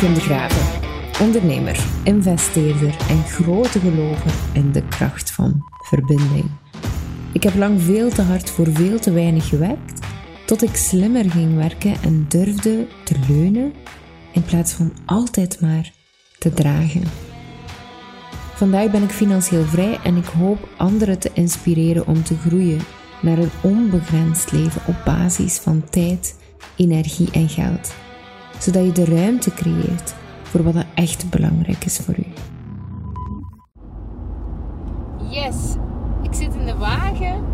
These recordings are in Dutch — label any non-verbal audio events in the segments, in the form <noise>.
Kim de Graven, ondernemer, investeerder en grote gelover in de kracht van verbinding. Ik heb lang veel te hard voor veel te weinig gewerkt, tot ik slimmer ging werken en durfde te leunen in plaats van altijd maar te dragen. Vandaag ben ik financieel vrij en ik hoop anderen te inspireren om te groeien naar een onbegrensd leven op basis van tijd, energie en geld, zodat je de ruimte creëert voor wat er echt belangrijk is voor u. Yes, ik zit in de wagen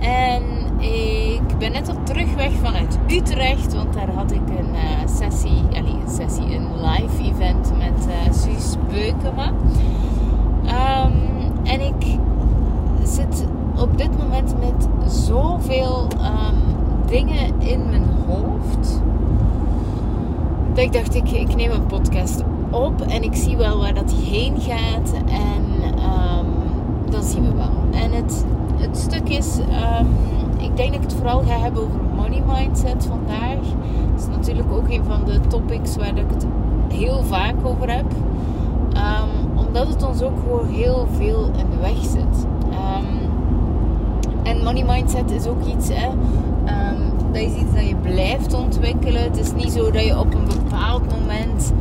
en ik ben net op terugweg vanuit Utrecht, want daar had ik een uh, sessie, een sessie, een live event met uh, Suus Beukema. Um, en ik zit op dit moment met zoveel um, dingen in mijn hoofd. Dat ik dacht, ik, ik neem een podcast op en ik zie wel waar dat heen gaat. En um, dan zien we wel. En het, het stuk is, um, ik denk dat ik het vooral ga hebben over money mindset vandaag. Dat is natuurlijk ook een van de topics waar ik het heel vaak over heb. Um, omdat het ons ook gewoon heel veel in de weg zit. en money mindset is ook iets, hè, dat is iets dat je blijft ontwikkelen. Het is niet zo dat je op een bepaald moment.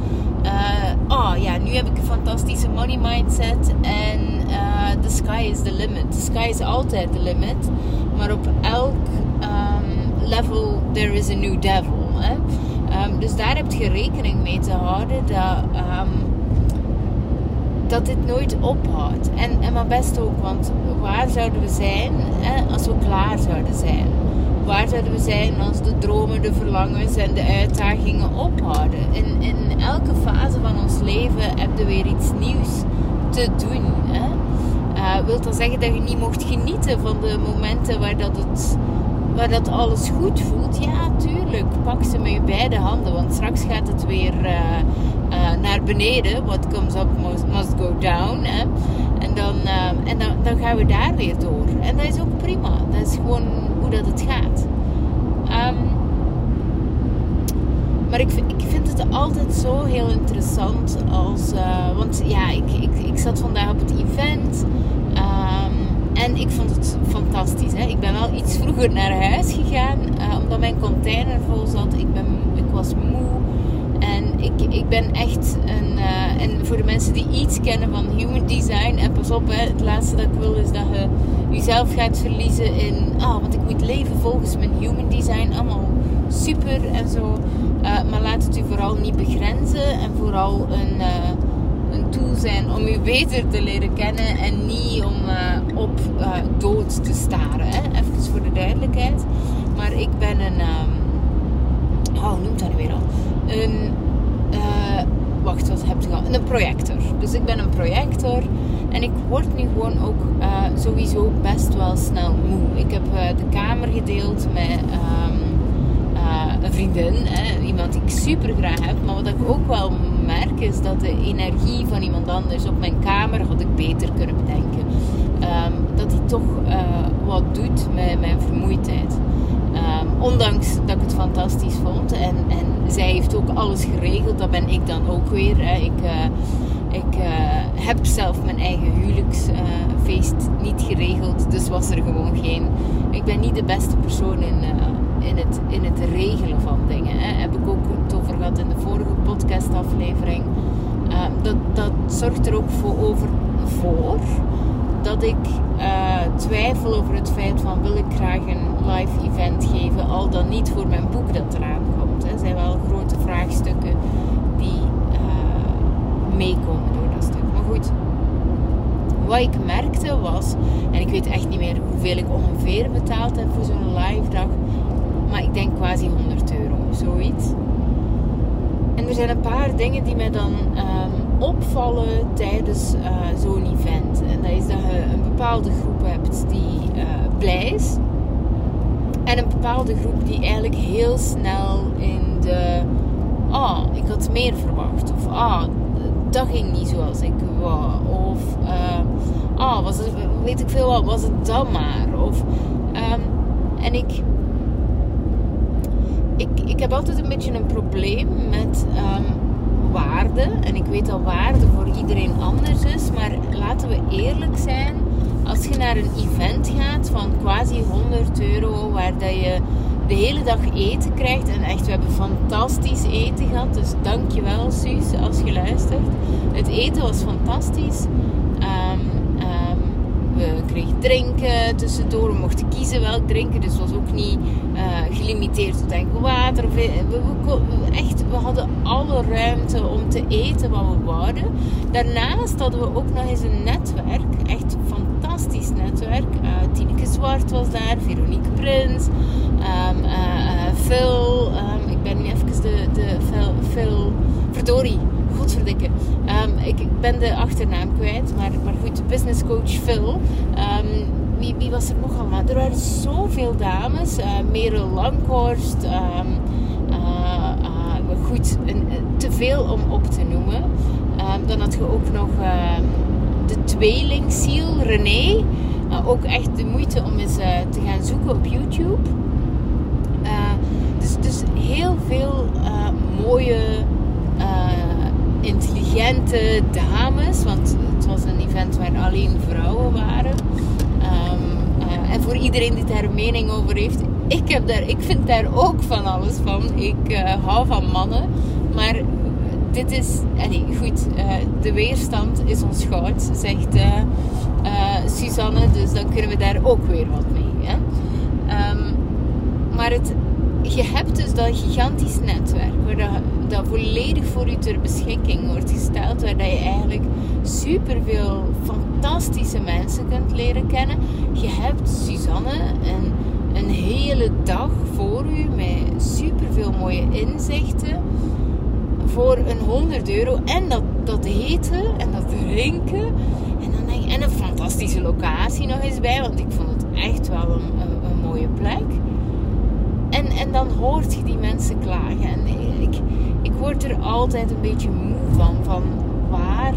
Uh, oh ja, nu heb ik een fantastische money mindset en uh, the sky is the limit. The sky is altijd the limit. Maar op elk um, level there is a new devil. Hè? Um, dus daar heb je rekening mee te houden dat, dat dit nooit ophoudt. En, en maar best ook, want waar zouden we zijn hè, als we klaar zouden zijn? Waar zouden we zijn als de dromen, de verlangens en de uitdagingen ophouden? In, in elke fase van ons leven heb je weer iets nieuws te doen. Hè? Uh, wil dat zeggen dat je niet mocht genieten van de momenten waar dat, het, waar dat alles goed voelt? Ja, tuurlijk. Pak ze met je beide handen, want straks gaat het weer uh, uh, naar beneden. What comes up must, must go down. Hè? En, dan, en dan, dan gaan we daar weer door. En dat is ook prima. Dat is gewoon hoe dat het gaat. Um, maar ik, ik vind het altijd zo heel interessant als. Uh, want ja, ik, ik, ik zat vandaag op het event. Um, en ik vond het fantastisch. Hè? Ik ben wel iets vroeger naar huis gegaan. Uh, omdat mijn container vol zat. Ik, ben, ik was moe. En ik, ik ben echt een. Uh, en voor de mensen die iets kennen van human design. En pas op, het laatste dat ik wil is dat je jezelf gaat verliezen in. Ah, want ik moet leven volgens mijn human design. Allemaal super en zo. Uh, maar laat het u vooral niet begrenzen. En vooral een, uh, een tool zijn om u <laughs> beter te leren kennen. En niet om uh, op dood te staren. Hè? Even voor de duidelijkheid. Maar ik ben een. Um, oh, noemt dat nu weer al? Een. wacht, wat heb je gehad? Een projector. Dus ik ben een projector. En ik word nu gewoon ook uh, sowieso best wel snel moe. Ik heb uh, de kamer gedeeld met um, uh, een vriendin, hè, iemand die ik super graag heb. Maar wat ik ook wel merk is dat de energie van iemand anders op mijn kamer had ik beter kunnen bedenken. Um, dat die toch wat doet met mijn vermoeidheid. Um, ondanks dat ik het fantastisch vond. En, en zij heeft ook alles geregeld. Dat ben ik dan ook weer. Hè. Ik ik uh, heb zelf mijn eigen huwelijksfeest uh, niet geregeld, dus was er gewoon geen. Ik ben niet de beste persoon in, uh, in, het, in het regelen van dingen. Hè. Heb ik ook het over gehad in de vorige podcastaflevering. dat, dat zorgt er ook voor, over, voor dat ik twijfel over het feit van wil ik graag een live event geven, al dan niet voor mijn boek dat eraan komt. Er zijn wel grote vraagstukken die meekomen door dat stuk. Maar goed, wat ik merkte was, en ik weet echt niet meer hoeveel ik ongeveer betaald heb voor zo'n live dag, maar ik denk quasi 100 euro, zoiets. En er zijn een paar dingen die mij dan um, opvallen tijdens uh, zo'n event. En dat is dat je een bepaalde groep hebt die uh, blij is. En een bepaalde groep die eigenlijk heel snel in de... Ah, ik had meer verwacht. Of ah, dat ging niet zoals ik wou. Of, uh, was het, weet ik veel wat, was het dan maar. Of, um, en ik, ik, ik heb altijd een beetje een probleem met um, waarde. En ik weet dat waarde voor iedereen anders is. Maar laten we eerlijk zijn. Als je naar een event gaat van quasi 100 euro, waar dat je de hele dag eten krijgt. En echt, we hebben fantastisch eten gehad. Dus dankjewel Suus als je luistert. Het eten was fantastisch. Um, we kregen drinken tussendoor. We mochten kiezen welk drinken. Dus was ook niet uh, gelimiteerd tot enkel water. We, we, we, echt, we hadden alle ruimte om te eten wat we wouden. Daarnaast hadden we ook nog eens een netwerk. Echt netwerk. Uh, Tineke Zwart was daar. Veronique Prins. Um, uh, Phil. Um, ik ben nu even de, de Phil, Phil verdorie godverdikke. Um, ik, ik, ben de achternaam kwijt, maar, maar goed, business coach Phil. Wie, wie, was er nog allemaal? Er waren zoveel dames. Uh, Merel Langhorst. Goed, een, te veel om op te noemen. dan had je ook nog de tweelingziel, René. ook echt de moeite om eens te gaan zoeken op YouTube. dus, dus heel veel mooie intelligente dames. Want het was een event waar alleen vrouwen waren. Ehm, eh, en voor iedereen die daar mening over heeft. Ik, heb daar, ik vind daar ook van alles van. Ik uh, hou van mannen. Maar dit is... Allee, goed, uh, de weerstand is ons goud, zegt Suzanne. Dus dan kunnen we daar ook weer wat mee. Hè? Um, maar het, je hebt dus dat gigantisch netwerk waar dat, volledig voor je ter beschikking wordt gesteld, waar dat je eigenlijk superveel fantastische mensen kunt leren kennen. Je hebt Suzanne een, een hele dag voor u met superveel mooie inzichten voor een 100 euro en dat, dat eten en dat drinken en, dan en een fantastische locatie nog eens bij, want ik vond het echt wel een, een, een mooie plek. En, en dan hoort je die mensen klagen. En ik, ik word er altijd een beetje moe van. Van waar,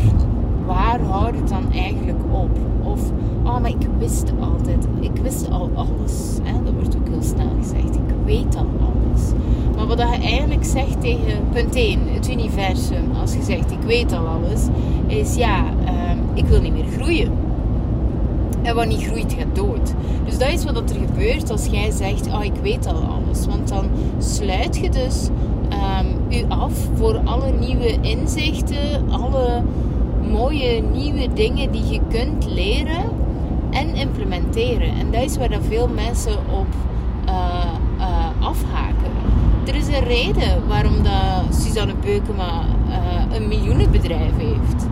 waar houdt het dan eigenlijk op? Of, oh, maar ik wist altijd. Ik wist al alles. Hè? Dat wordt ook heel snel gezegd. Ik weet al alles. Wat je eigenlijk zegt tegen punt 1, het universum. Als je zegt ik weet al alles. Is ja, uh, ik wil niet meer groeien. En wat niet groeit, gaat dood. Dus dat is wat er gebeurt als jij zegt, oh, ik weet al alles. Want dan sluit je dus um, u af voor alle nieuwe inzichten, alle mooie nieuwe dingen die je kunt leren en implementeren. En dat is waar dat veel mensen op uh, uh, afhaken. Er is een reden waarom dat Suzanne Beukema uh, een miljoenenbedrijf heeft.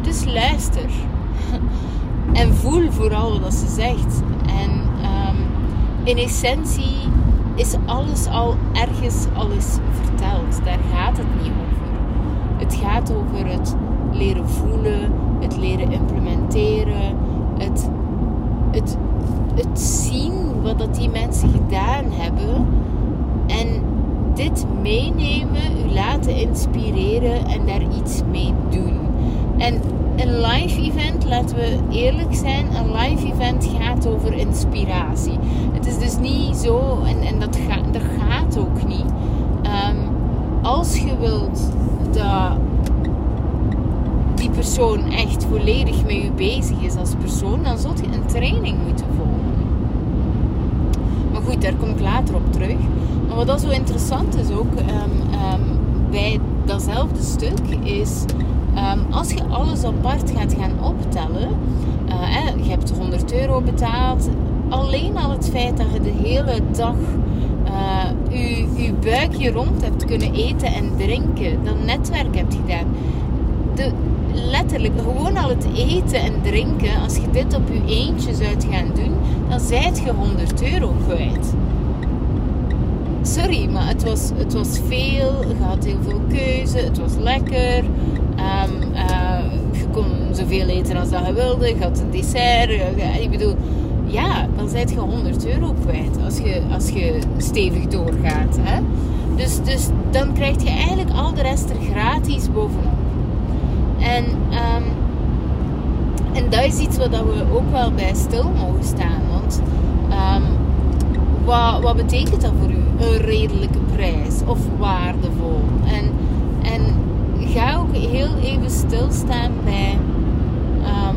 Dus luister. <laughs> En voel vooral wat ze zegt. En um, in essentie is alles al ergens al eens verteld. Daar gaat het niet over. Het gaat over het leren voelen, het leren implementeren, het, het, het zien wat dat die mensen gedaan hebben. En dit meenemen, u laten inspireren en daar iets mee doen. En een live event, laten we eerlijk zijn, een live event gaat over inspiratie. Het is dus niet zo, en, en dat, ga, dat gaat ook niet. Um, als je wilt dat die persoon echt volledig met je bezig is als persoon, dan zult je een training moeten volgen. Maar goed, daar kom ik later op terug. Maar wat dat zo interessant is ook um, um, bij datzelfde stuk, is Ehm, als je alles apart gaat gaan optellen, uh, je hebt 100 euro betaald, alleen al het feit dat je de hele dag uh, je, je buikje rond hebt kunnen eten en drinken, dat netwerk hebt gedaan. De, letterlijk, gewoon al het eten en drinken, als je dit op je eentje zou gaan doen, dan zijt je 100 euro kwijt. Sorry, maar het was, het was veel. Je had heel veel keuze. Het was lekker. Um, uh, je kon zoveel eten als dat je wilde. Je had een dessert. ik bedoel, ja, dan zit je 100 euro kwijt als je, als je stevig doorgaat. Hè? Dus, dus dan krijg je eigenlijk al de rest er gratis bovenop. En, um, en dat is iets wat we ook wel bij stil mogen staan. Want um, wat, wat betekent dat voor u? Een redelijke prijs of waardevol? En, en ga ook heel even stilstaan bij ehm,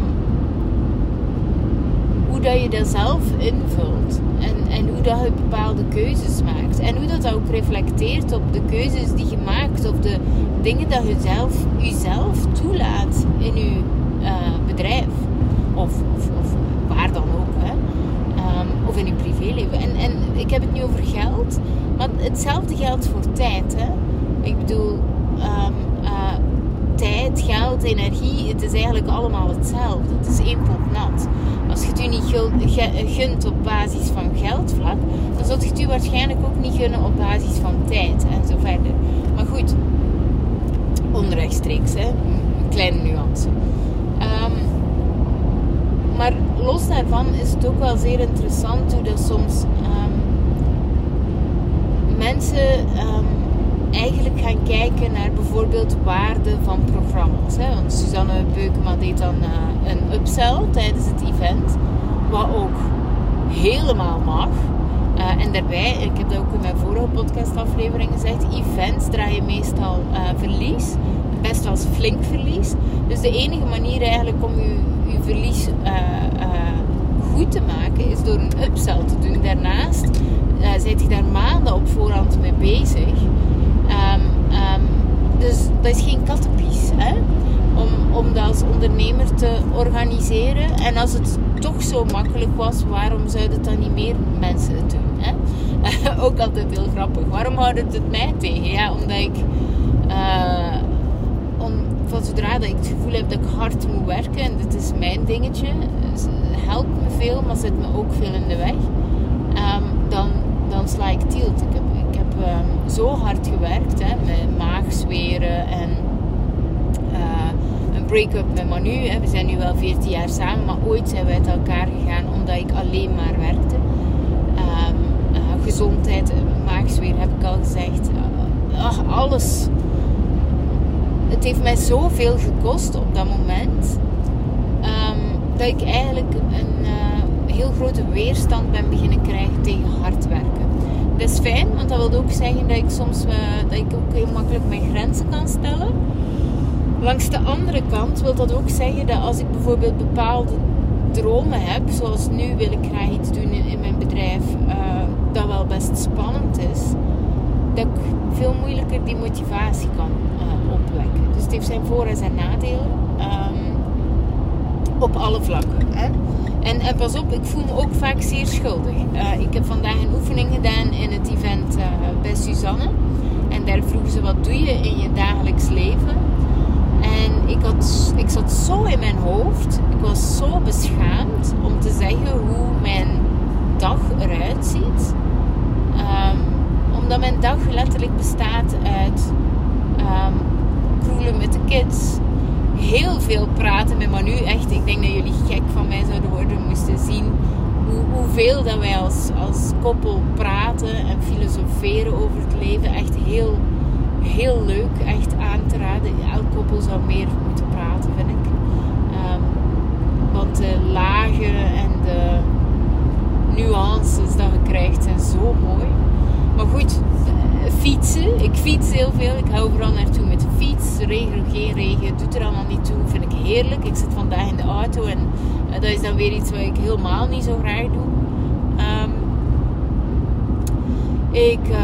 hoe dat je dat zelf invult. En, en hoe dat je bepaalde keuzes maakt. En hoe dat ook reflecteert op de keuzes die je maakt. Of de dingen dat je zelf, jezelf toelaat in je uh, bedrijf. Of, of, of, waar dan ook. Hè. In je privéleven. En, en ik heb het nu over geld. Maar hetzelfde geldt voor tijd. Hè. Ik bedoel... Um, uh, tijd, geld, energie, het is eigenlijk allemaal hetzelfde. Het is één pot nat. Als je het u niet gunt op basis van geldvlak, dan zult je het u waarschijnlijk ook niet gunnen op basis van tijd en zo verder. Maar goed, onrechtstreeks, hè? kleine nuance. Maar los daarvan is het ook wel zeer interessant hoe dat soms um, mensen um, eigenlijk gaan kijken naar bijvoorbeeld waarde van programma's. Hè? Want Suzanne Beukema deed dan uh, een upsell tijdens het event, wat ook helemaal mag. Uh, en daarbij, ik heb dat ook in mijn vorige podcastaflevering gezegd, events draaien meestal uh, verlies, best wel flink verlies. Dus de enige manier eigenlijk om je, je verlies goed te maken is door een upsell te doen. Daarnaast uh, zit je daar maanden op voorhand mee bezig. Um, um, dus dat is geen kattenpies. Hè? Om, om dat als ondernemer te organiseren. En als het toch zo makkelijk was, waarom zouden dan niet meer mensen het doen? Hè? <laughs> Ook altijd heel grappig. Waarom houdt het mij tegen? Ja, omdat ik... van zodra ik het gevoel heb dat ik hard moet werken, en dit is mijn dingetje, helpt me veel, maar zit me ook veel in de weg, um, dan, dan sla ik tilt. Ik heb um, zo hard gewerkt hè, met maagzweren en uh, een break-up met Manu. Hè. We zijn nu wel 14 jaar samen, maar ooit zijn we uit elkaar gegaan omdat ik alleen maar werkte. Um, uh, gezondheid, maagzweer heb ik al gezegd. Alles. Het heeft mij zoveel gekost op dat moment. Um, dat ik eigenlijk een heel grote weerstand ben beginnen krijgen tegen hard werken dat is fijn, want dat wil ook zeggen dat ik soms uh, dat ik ook heel makkelijk mijn grenzen kan stellen. Langs de andere kant wil dat ook zeggen dat als ik bijvoorbeeld bepaalde dromen heb, zoals nu wil ik graag iets doen in, mijn bedrijf uh, dat wel best spannend is, dat ik veel moeilijker die motivatie kan opwekken. Dus het heeft zijn voor- en zijn nadelen. Um, op alle vlakken. Hè? En, en, pas op, ik voel me ook vaak zeer schuldig. Uh, ik heb vandaag een oefening gedaan in het event uh, bij Suzanne. En daar vroegen ze, wat doe je in je dagelijks leven? En ik, had, ik zat zo in mijn hoofd. Ik was zo beschaamd om te zeggen hoe mijn dag eruit ziet. Um, omdat mijn dag letterlijk bestaat uit um, kroelen met de kids, heel veel praten met Manu. Echt, ik denk dat jullie gek van mij zouden worden moesten zien hoe, hoeveel dat wij als, als koppel praten en filosoferen over het leven. Echt heel, heel leuk, echt aan te raden. Elk koppel zou meer moeten praten, vind ik. Um, want de lagen en de nuances dat je krijgt zijn zo mooi. Maar goed, fietsen. Ik fiets heel veel. Ik hou vooral naartoe fiets. Regen, geen regen, doet er allemaal niet toe. Vind ik heerlijk. Ik zit vandaag in de auto en uh, dat is dan weer iets wat ik helemaal niet zo graag doe. Um, ik uh,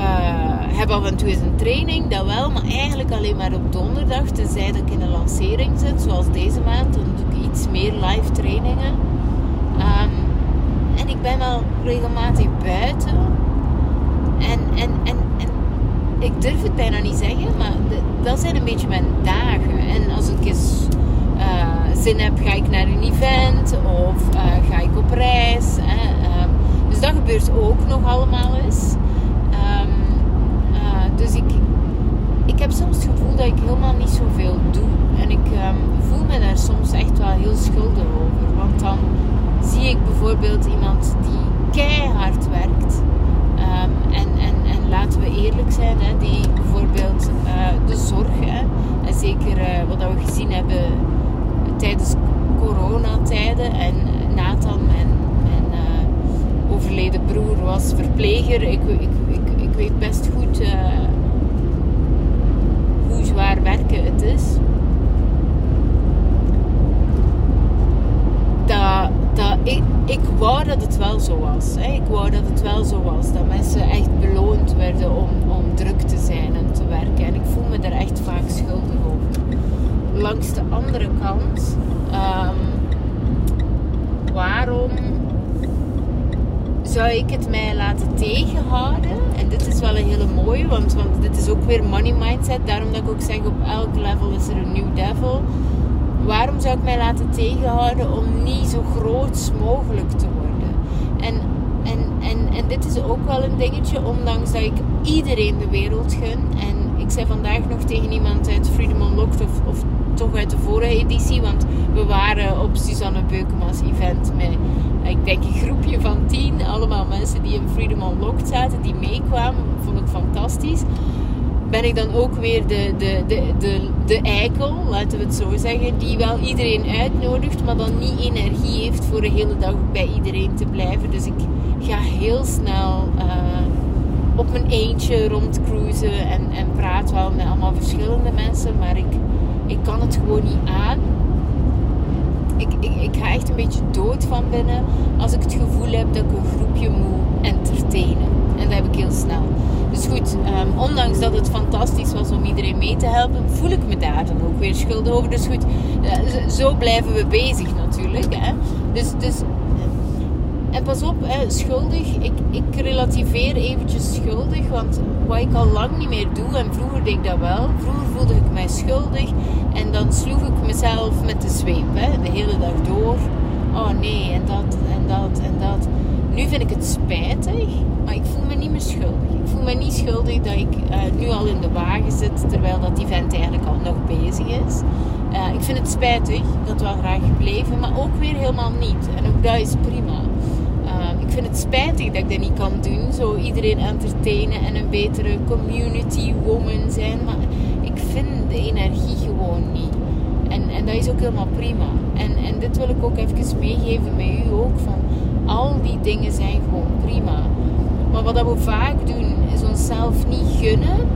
heb af en toe eens een training, dat wel, maar eigenlijk alleen maar op donderdag. Tenzij dat ik in een lancering zit, zoals deze maand. Dan doe ik iets meer live trainingen. Um, en ik ben wel regelmatig buiten. En, en, en, en ik durf het bijna niet zeggen, maar dat zijn een beetje mijn dagen. En als ik eens uh, zin heb, ga ik naar een event of uh, ga ik op reis. Hè. Uh, dus dat gebeurt ook nog allemaal eens. Um, dus ik, ik heb soms het gevoel dat ik helemaal niet zoveel doe. En ik um, voel me daar soms echt wel heel schuldig over. Want dan zie ik bijvoorbeeld iemand die keihard werkt. En, en, en laten we eerlijk zijn, hè, die bijvoorbeeld uh, de zorg, hè, en zeker uh, wat we gezien hebben tijdens coronatijden. En Nathan, mijn, uh, overleden broer, was verpleger. Ik, ik, ik, ik weet best goed hoe zwaar werken het is. Dat, dat ik, ik wou dat het wel zo was. Hè. Ik wou dat het wel zo was. Dat mensen echt beloond werden om, om druk te zijn en te werken. En ik voel me daar echt vaak schuldig over. Langs de andere kant, um, waarom zou ik het mij laten tegenhouden? En dit is wel een hele mooie, want, want dit is ook weer money mindset. Daarom dat ik ook zeg, op elk level is er een new devil. Waarom zou ik mij laten tegenhouden om niet zo groot mogelijk te worden? En, en, en, en dit is ook wel een dingetje, ondanks dat ik iedereen de wereld gun. En ik zei vandaag nog tegen iemand uit Freedom Unlocked, of, of toch uit de vorige editie, want we waren op Suzanne Beukema's event met ik denk een groepje van tien, allemaal mensen die in Freedom Unlocked zaten, die meekwamen, vond ik fantastisch. Ben ik dan ook weer de, de, de, de, de eikel, laten we het zo zeggen, die wel iedereen uitnodigt, maar dan niet energie heeft voor de hele dag bij iedereen te blijven. Dus ik ga heel snel uh, op mijn eentje rondcruisen en, en praat wel met allemaal verschillende mensen, maar ik, ik kan het gewoon niet aan ik, ik, ik ga echt een beetje dood van binnen als ik het gevoel heb dat ik een groepje moet entertainen. En dat heb ik heel snel. Dus goed, um, ondanks dat het fantastisch was om iedereen mee te helpen, voel ik me daar dan ook weer schuldig over. Dus goed, uh, zo blijven we bezig natuurlijk. Hè? Dus, dus en pas op, hè, schuldig. Ik, ik relativeer eventjes schuldig. Want wat ik al lang niet meer doe, en vroeger deed ik dat wel. Vroeger voelde ik mij schuldig. En dan sloeg ik mezelf met de zweep. Hè, de hele dag door. Oh nee, en dat, en dat, en dat. Nu vind ik het spijtig. Maar ik voel me niet meer schuldig. Ik voel me niet schuldig dat ik uh, nu al in de wagen zit. Terwijl dat event eigenlijk al nog bezig is. Uh, ik vind het spijtig. Ik had wel graag gebleven. Maar ook weer helemaal niet. En ook dat is prima ik vind het spijtig dat ik dat niet kan doen. Zo iedereen entertainen en een betere community woman zijn. Maar ik vind de energie gewoon niet. En, en dat is ook helemaal prima. En, en dit wil ik ook even meegeven met u ook. Van al die dingen zijn gewoon prima. Maar wat we vaak doen, is onszelf niet gunnen.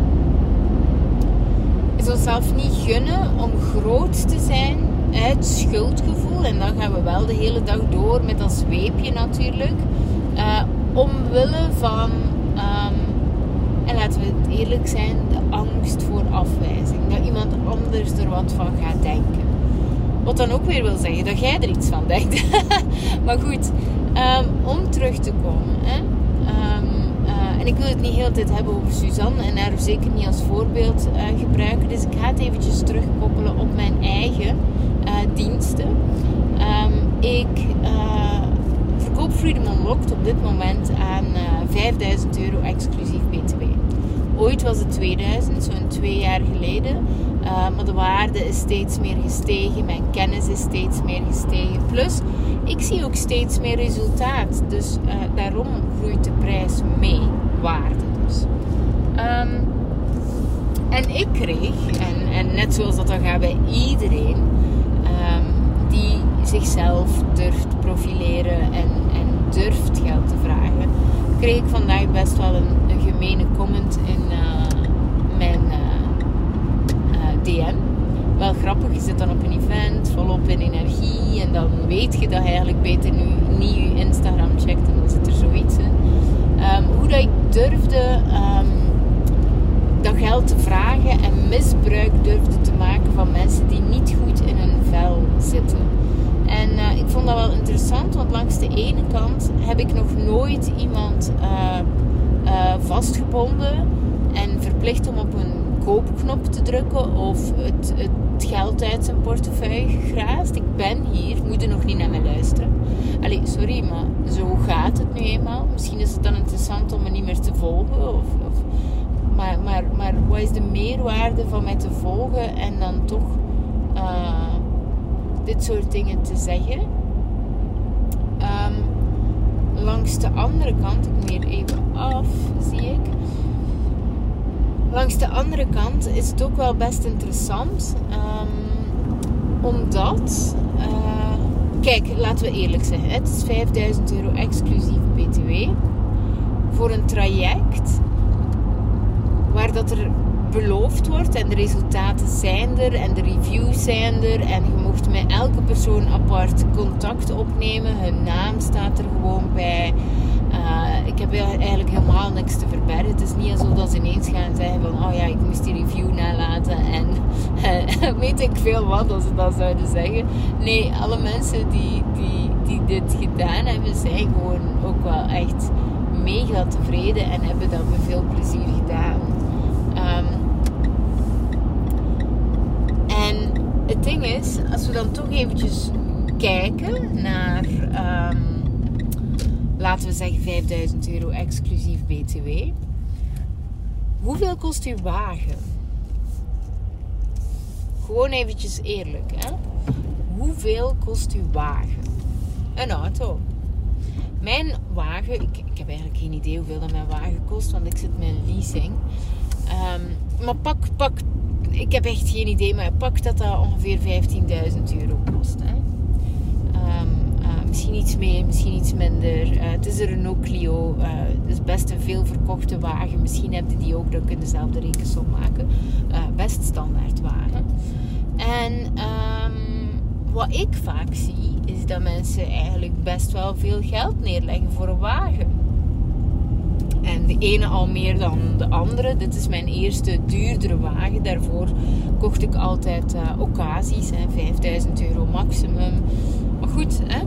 Is onszelf niet gunnen om groot te zijn uit schuldgevoel. En dan gaan we wel de hele dag door met dat zweepje natuurlijk. Uh, omwille van, um, en laten we het eerlijk zijn, de angst voor afwijzing. Dat iemand anders er wat van gaat denken. Wat dan ook weer wil zeggen dat jij er iets van denkt. <laughs> maar goed, um, om terug te komen. Hè? Um, uh, en ik wil het niet heel de tijd hebben over Suzanne en haar zeker niet als voorbeeld uh, gebruiken. Dus ik ga het eventjes terugkoppelen op mijn eigen uh, diensten. Um, ik verkoop Freedom Unlocked op dit moment aan 5000 euro exclusief BTW. Ooit was het 2000, zo'n twee jaar geleden. Uh, maar de waarde is steeds meer gestegen. Mijn kennis is steeds meer gestegen. Plus, ik zie ook steeds meer resultaat. Dus uh, daarom groeit de prijs mee. Waarde dus. Um, en ik kreeg, en, en net zoals dat dan gaat bij iedereen, um, die zichzelf durft profileren en, en durft geld te vragen, kreeg ik vandaag best wel een, een gemene comment in uh, mijn uh, uh, DM. Wel grappig, je zit dan op een event, volop in energie en dan weet je dat eigenlijk beter nu niet je Instagram checkt en dan zit er zoiets in. Um, hoe dat ik durfde um, dat geld te vragen en misbruik durfde te maken van mensen die niet goed in hun vel zitten. En uh, ik vond dat wel interessant, want langs de ene kant heb ik nog nooit iemand uh, uh, vastgebonden en verplicht om op een koopknop te drukken of het, het geld uit zijn portefeuille gegraast. Ik ben hier, moet nog niet naar mij luisteren. Allee, sorry, maar zo gaat het nu eenmaal. Misschien is het dan interessant om me niet meer te volgen. Of, of maar, maar, maar wat is de meerwaarde van mij te volgen en dan toch uh, dit soort dingen te zeggen? Um, langs de andere kant, ik meer even af, zie ik. Langs de andere kant is het ook wel best interessant, um, omdat, uh, kijk, laten we eerlijk zijn, het is 5000 euro exclusief BTW voor een traject waar dat er beloofd wordt en de resultaten zijn er en de reviews zijn er en je mocht met elke persoon apart contact opnemen. Hun naam staat er gewoon bij. Ik heb eigenlijk helemaal niks te verbergen. Het is niet alsof dat ze ineens gaan zeggen van oh ja, ik moest die review nalaten en uh, <laughs> weet ik veel wat als ze dat zouden zeggen. Nee, alle mensen die, die, die dit gedaan hebben, zijn gewoon ook wel echt mega tevreden en hebben dat met veel plezier gedaan. Um, en het ding is, als we dan toch eventjes kijken naar, um, laten we zeggen 5000 euro exclusief BTW. Hoeveel kost uw wagen? Gewoon eventjes eerlijk, hè? Hoeveel kost uw wagen? Een auto. Mijn wagen, ik, ik heb eigenlijk geen idee hoeveel dat mijn wagen kost, want ik zit met een leasing. Um, maar pak, pak, ik heb echt geen idee, maar pak dat dat ongeveer 15.000 euro kost. Hè. Misschien iets meer, misschien iets minder. Uh, het is een Renault Clio, uh, het is best een veel verkochte wagen. Misschien heb je die ook, dan kun je zelf de rekensom maken. best standaard wagen. En um, wat ik vaak zie, is dat mensen eigenlijk best wel veel geld neerleggen voor een wagen. En de ene al meer dan de andere. Dit is mijn eerste duurdere wagen. Daarvoor kocht ik altijd uh, occasies. Hè, 5000 euro maximum. Maar goed, hè,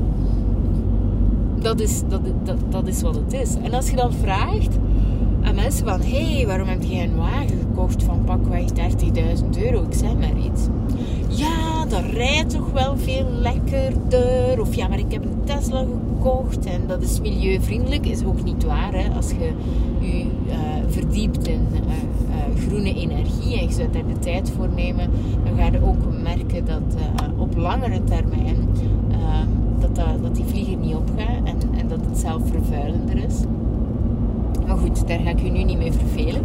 dat, is, dat, dat, dat is wat het is. En als je dan vraagt aan mensen van... Hé, hey, waarom heb je een wagen gekocht van pakweg 30.000 euro? Ik zeg maar iets. Ja, dat rijdt toch wel veel lekkerder. Of ja, maar ik heb een Tesla gekocht en dat is milieuvriendelijk. Is ook niet waar. Hè? Als je je uh, verdiept in uh, uh, groene energie en je zou daar de tijd voor nemen, dan ga je ook merken dat op langere termijn dat, dat, die vlieger niet opgaat en, en dat het zelf vervuilender is. Maar goed, daar ga ik u nu niet mee vervelen.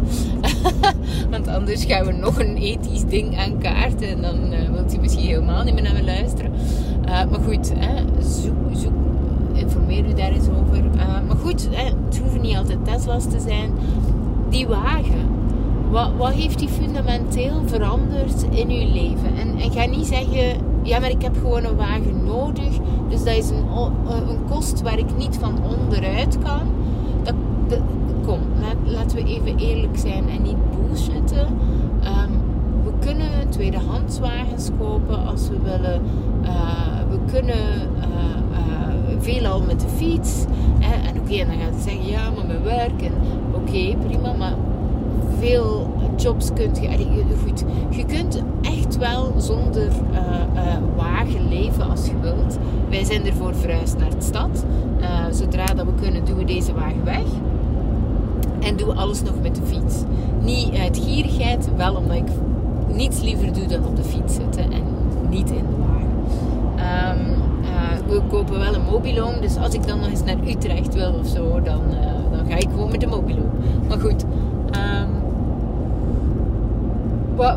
<laughs> Want anders gaan we nog een ethisch ding aankaarten. En dan uh, wilt u misschien helemaal niet meer naar me luisteren. Uh, maar goed, hè, zoek, zoek, informeer u daar eens over. Uh, maar goed, hè, het hoeven niet altijd Tesla's te zijn. Die wagen. Wat, wat heeft die fundamenteel veranderd in uw leven? En, en ga niet zeggen, ja, maar ik heb gewoon een wagen nodig. Dus dat is een, een kost waar ik niet van onderuit kan. Dat, kom, laten we even eerlijk zijn en niet bullshitten. Um, we kunnen tweedehandswagens kopen als we willen. Uh, we kunnen uh, uh, veelal met de fiets. Hè? En oké, okay, dan gaat je zeggen, ja, maar mijn werk. Oké, prima, maar veel jobs kunt je... Goed, je kunt echt wel zonder wagen leven als je wilt. Wij zijn ervoor verhuisd naar de stad. zodra dat we kunnen, doen we deze wagen weg. En doe alles nog met de fiets. Niet uit gierigheid, wel omdat ik niets liever doe dan op de fiets zitten en niet in de wagen. Uh, we kopen wel een mobiloom, dus als ik dan nog eens naar Utrecht wil of zo, dan, dan ga ik gewoon met de mobiloom. Maar goed, um,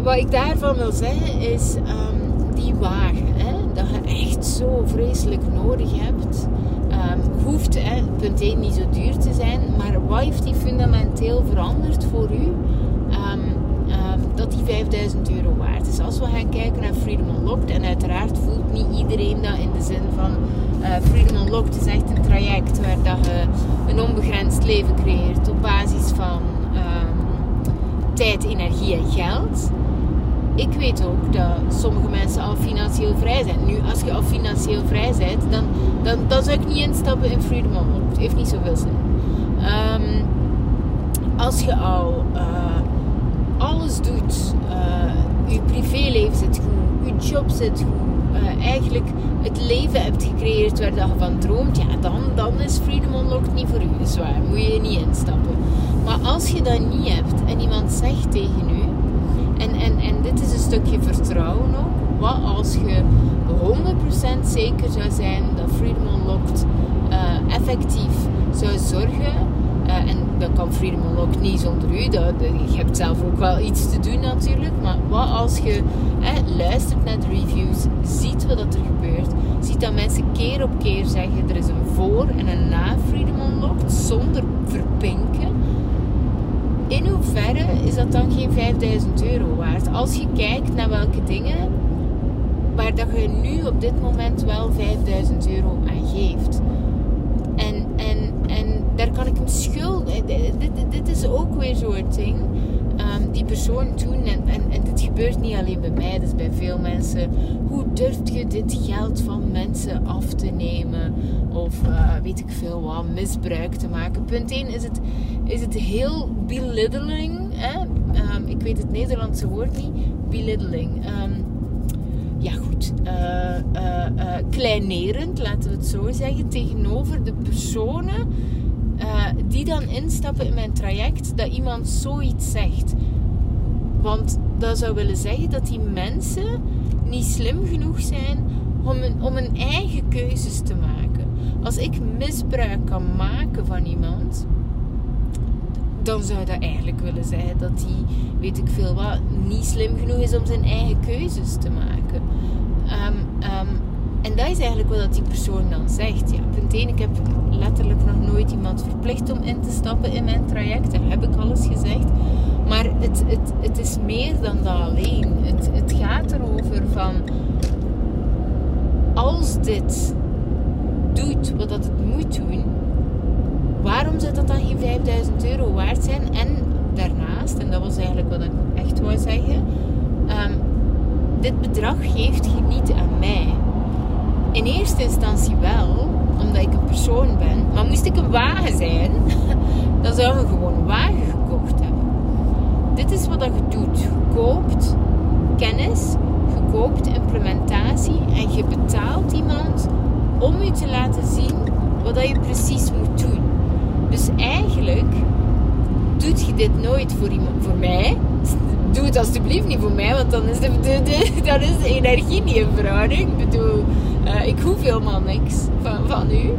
wat, ik daarvan wil zeggen is um, die wagen. Hè, dat je echt zo vreselijk nodig hebt. Um, hoeft hè, punt 1 niet zo duur te zijn, maar wat heeft die fundamenteel veranderd voor u? Um, dat die 5000 euro waard is. Als we gaan kijken naar Freedom Unlocked, en uiteraard voelt niet iedereen dat in de zin van uh, Freedom Unlocked is echt een traject waar dat je een onbegrensd leven creëert op basis van tijd, energie en geld ik weet ook dat sommige mensen al financieel vrij zijn. Nu, als je al financieel vrij bent, dan, dan, dan zou ik niet instappen in Freedom Unlocked. Het heeft niet zoveel zin. Um, als je al uh, alles doet, uh, je privéleven zit goed, je job zit goed, uh, eigenlijk het leven hebt gecreëerd waar je van droomt, ja, dan, dan is Freedom Unlocked niet voor u. Is waar, moet je niet instappen. Maar als je dat niet hebt en iemand zegt tegen u, en, en, en dit is een stukje vertrouwen ook. Wat als je 100% zeker zou zijn dat Freedom Unlocked uh, effectief zou zorgen. Uh, en dat kan Freedom Unlocked niet zonder u. Dat, je hebt zelf ook wel iets te doen natuurlijk. Maar wat als je luistert naar de reviews, ziet wat er gebeurt. Ziet dat mensen keer op keer zeggen er is een voor en een na Freedom Unlocked zonder verpinken in hoeverre is dat dan geen 5000 euro waard? Als je kijkt naar welke dingen waar dat je nu op dit moment wel 5000 euro aan geeft. En, en, en daar kan ik een schuld. Eh, dit, dit is ook weer zo'n ding. Um, die persoon toen, en, en, en dit gebeurt niet alleen bij mij, dus bij veel mensen. Hoe durft je dit geld van mensen af te nemen? Of uh, weet ik veel wat, misbruik te maken. Punt 1 is het, is het heel belittling. Hè? Um, ik weet het Nederlandse woord niet. Belittling. Um, ja goed, uh, uh, kleinerend, laten we het zo zeggen, tegenover de personen die dan instappen in mijn traject, dat iemand zoiets zegt. Want dat zou willen zeggen dat die mensen niet slim genoeg zijn om om een eigen keuzes te maken. Als ik misbruik kan maken van iemand, dan zou dat eigenlijk willen zeggen dat hij, weet ik veel wat, niet slim genoeg is om zijn eigen keuzes te maken. Um, um, en dat is eigenlijk wat die persoon dan zegt. Ja, punt 1, ik heb letterlijk nog nooit iemand verplicht om in te stappen in mijn traject. Dat heb ik alles gezegd. Maar het, het, het is meer dan dat alleen. Het, het gaat erover van... Als dit doet wat dat het moet doen... Waarom zou dat dan geen 5000 euro waard zijn? En daarnaast, en dat was eigenlijk wat ik echt wou zeggen... Um, dit bedrag geeft je niet aan mij in eerste instantie wel, omdat ik een persoon ben. Maar moest ik een wagen zijn, <laughs> dan zou je gewoon een wagen gekocht hebben. Dit is wat je doet. Je koopt kennis, je koopt implementatie en je betaalt iemand om je te laten zien wat je precies moet doen. Dus eigenlijk doet je dit nooit voor, iemand, voor mij. Doe het alsjeblieft niet voor mij, want dan is de, is de energie niet in verhouding. Ik bedoel, uh, ik hoef helemaal niks van, van u.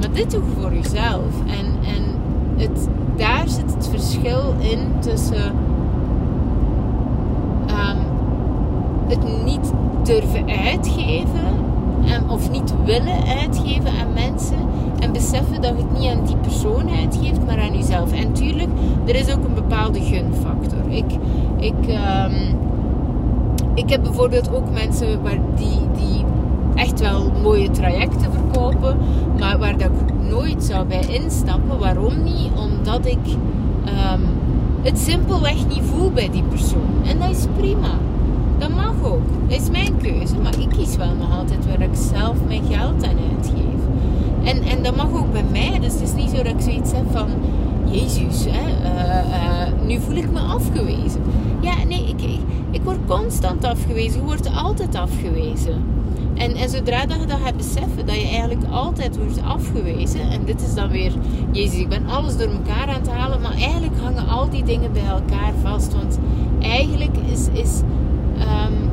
Maar dit doe je voor jezelf. En, en het, daar zit het verschil in tussen um, het niet durven uitgeven of niet willen uitgeven aan mensen en beseffen dat je het niet aan die persoon uitgeeft, maar aan jezelf. En tuurlijk, er is ook een bepaalde gunfactor. Ik, ik, um, ik heb bijvoorbeeld ook mensen waar die, die echt wel mooie trajecten verkopen, maar waar dat ik nooit zou bij instappen. Waarom niet? Omdat ik um, het simpelweg niet voel bij die persoon. En dat is prima. Dat mag ook. Dat is mijn keuze. Maar ik kies wel nog altijd waar ik zelf mijn geld aan uitgeef. En, en dat mag ook bij mij. Dus het is niet zo dat ik zoiets heb van... Jezus, hè, uh, uh, nu voel ik me afgewezen. Ja, nee, ik, ik, ik word constant afgewezen. Je wordt altijd afgewezen. En, en zodra dat je dat gaat beseffen, dat je eigenlijk altijd wordt afgewezen. En dit is dan weer, Jezus, ik ben alles door elkaar aan het halen. Maar eigenlijk hangen al die dingen bij elkaar vast. Want eigenlijk is, is um,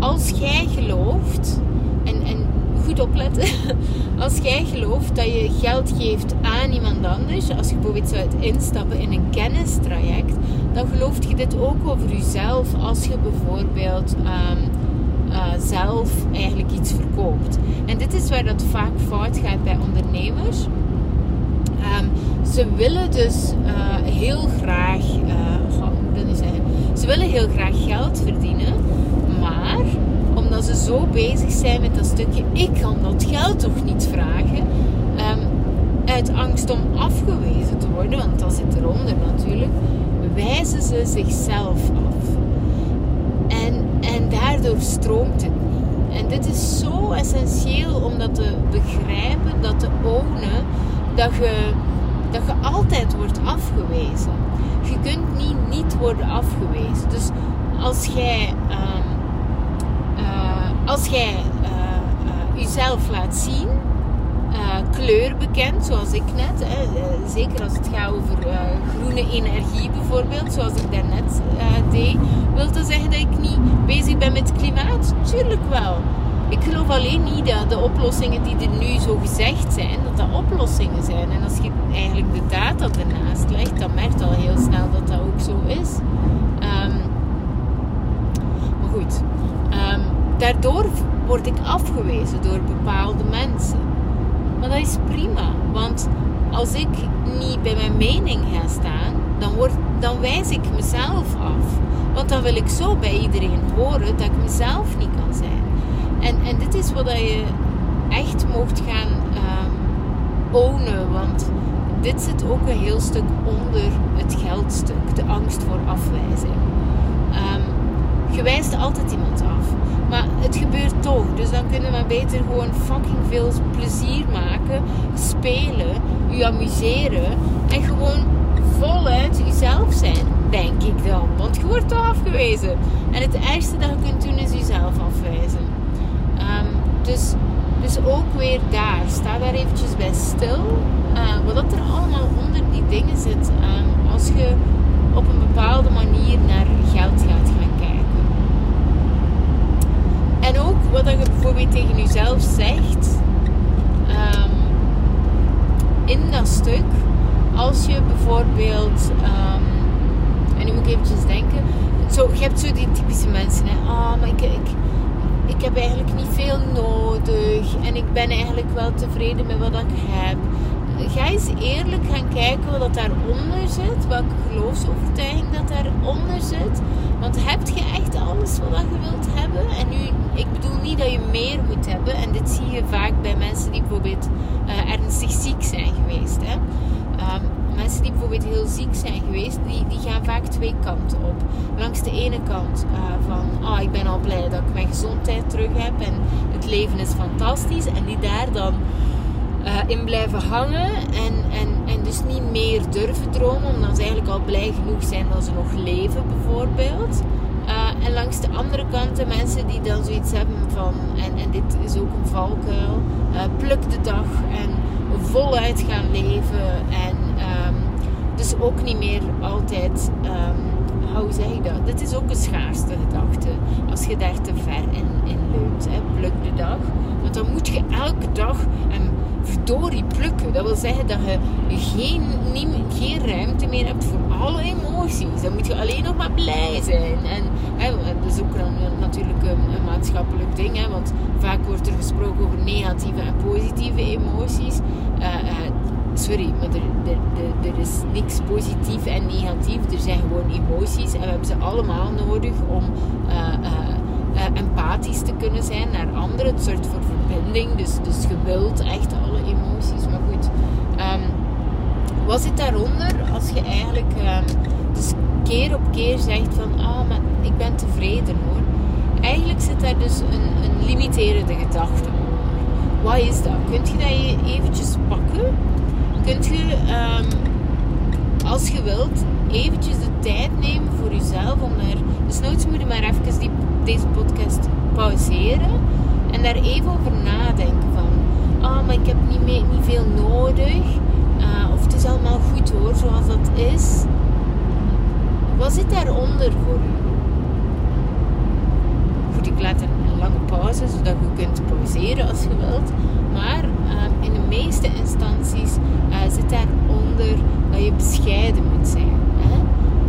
als jij gelooft, en, en goed opletten, <laughs> als jij gelooft dat je geld geeft aan iemand anders, als je bijvoorbeeld zou instappen in een kennistraject, dan gelooft je dit ook over jezelf als je bijvoorbeeld um, uh, zelf eigenlijk iets verkoopt. En dit is waar dat vaak fout gaat bij ondernemers. Um, ze willen dus uh, heel graag, uh, ze willen heel graag geld verdienen, maar omdat ze zo bezig zijn met dat stukje, ik kan dat geld toch niet vragen, um, uit angst om afgewezen te worden, want dat zit eronder natuurlijk, wijzen ze zichzelf af. En, en daardoor stroomt het niet. En dit is zo essentieel om dat te begrijpen, dat te ownen, dat je, dat je altijd wordt afgewezen. Je kunt niet niet worden afgewezen. Dus als jij, um, uh, als jij uh, uh, jezelf laat zien, kleur bekend, zoals ik net, hè, zeker als het gaat over groene energie bijvoorbeeld, zoals ik daarnet deed, wil dat zeggen dat ik niet bezig ben met klimaat? Tuurlijk wel. Ik geloof alleen niet dat de oplossingen die er nu zo gezegd zijn, dat dat oplossingen zijn. En als je eigenlijk de data ernaast legt, dan merkt al heel snel dat dat ook zo is. Um, maar goed, um, daardoor word ik afgewezen door bepaalde mensen. Maar dat is prima, want als ik niet bij mijn mening ga staan, dan wordt dan wijs ik mezelf af. Want dan wil ik zo bij iedereen horen dat ik mezelf niet kan zijn. En, en dit is wat je echt mocht gaan um, ownen. Want dit zit ook een heel stuk onder het geldstuk. De angst voor afwijzing. Um, je wijst altijd iemand af. Maar het gebeurt toch. Dus dan kunnen we beter gewoon fucking veel plezier maken. Spelen. Je amuseren. En gewoon voluit jezelf zijn. Denk ik dan. Want je wordt toch afgewezen. En het ergste dat je kunt doen is jezelf afwijzen. Dus, dus ook weer daar. Sta daar eventjes bij stil. Uh, wat dat er allemaal onder die dingen zit. Um, als je op een bepaalde manier naar geld gaat gaan kijken. En ook wat je bijvoorbeeld tegen jezelf zegt. Um, in dat stuk. Als je bijvoorbeeld... Um, en nu moet ik eventjes denken. Zo, je hebt zo die typische mensen. Hè. Ah, maar ik, ik heb eigenlijk niet veel nodig. En ik ben eigenlijk wel tevreden met wat ik heb. Ga eens eerlijk gaan kijken wat daaronder zit. Welke geloofsovertuiging dat daaronder zit. Want heb je echt alles wat je wilt hebben? En nu, ik bedoel niet dat je meer moet hebben. En dit zie je vaak bij mensen die bijvoorbeeld uh, ernstig ziek zijn geweest. Hè? Um, mensen die bijvoorbeeld heel ziek zijn geweest, die, die gaan vaak twee kanten op. Langs de ene kant uh, van, ah, ik ben al blij dat ik mijn gezondheid terug heb en het leven is fantastisch. En die daar dan uh, in blijven hangen en, en, en dus niet meer durven dromen, omdat ze eigenlijk al blij genoeg zijn dat ze nog leven, bijvoorbeeld. Uh, en langs de andere kant de mensen die dan zoiets hebben van, en, en dit is ook een valkuil, pluk de dag en voluit gaan leven en um, dus ook niet meer altijd, um, hoe zeg ik dat? Dit is ook een schaarste gedachte als je daar te ver in, in leunt. Hè? Pluk de dag. Want dan moet je elke dag en verdorie plukken. Dat wil zeggen dat je geen, geen ruimte meer hebt voor alle emoties. Dan moet je alleen nog maar blij zijn. En hè, dat is ook een, natuurlijk een, een, maatschappelijk ding. Hè, want vaak wordt er gesproken over negatieve en positieve emoties. Uh, uh, sorry, maar er, er, is niks positief en negatief. Er zijn gewoon emoties en we hebben ze allemaal nodig om uh, uh, empathisch te kunnen zijn naar anderen. Het soort voor verbinding. Dus, dus je wilt echt alle emoties. Maar goed, um, wat zit daaronder als je eigenlijk um, dus keer op keer zegt van ah, maar ik ben tevreden hoor. Eigenlijk zit daar dus een, een limiterende gedachte. Wat is dat? Kunt je dat eventjes pakken? Kunt je, um, als je wilt, eventjes de tijd nemen voor jezelf om daar... Dus nooit moet je maar even die, deze podcast pauzeren en daar even over nadenken van... Ah, oh, maar ik heb niet, niet veel nodig. Uh, of het is allemaal goed hoor, zoals dat is. Wat zit daaronder voor u? Goed, ik lange zodat je kunt pauzeren als je wilt. Maar uh, in de meeste instanties uh, zit daaronder dat je bescheiden moet zijn. Hè?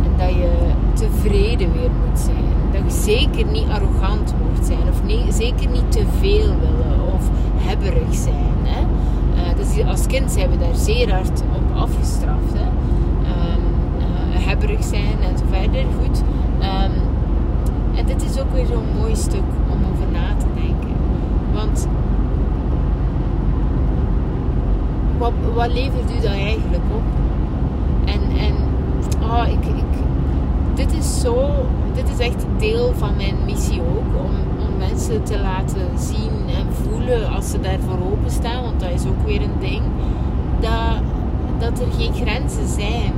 En dat je tevreden weer moet zijn. Dat je zeker niet arrogant moet zijn. Of nee, zeker niet te veel willen. Of hebberig zijn. Hè? Uh, dus als kind zijn we daar zeer hard op afgestraft. Hè? Um, hebberig zijn en zo verder. Goed. Um, en dit is ook weer zo'n mooi stuk om over na te denken. Want wat, wat levert u dan eigenlijk op? En, en oh, ik, ik, dit is zo, dit is echt deel van mijn missie ook. Om, om mensen te laten zien en voelen als ze daarvoor openstaan. Want dat is ook weer een ding. Dat, dat er geen grenzen zijn.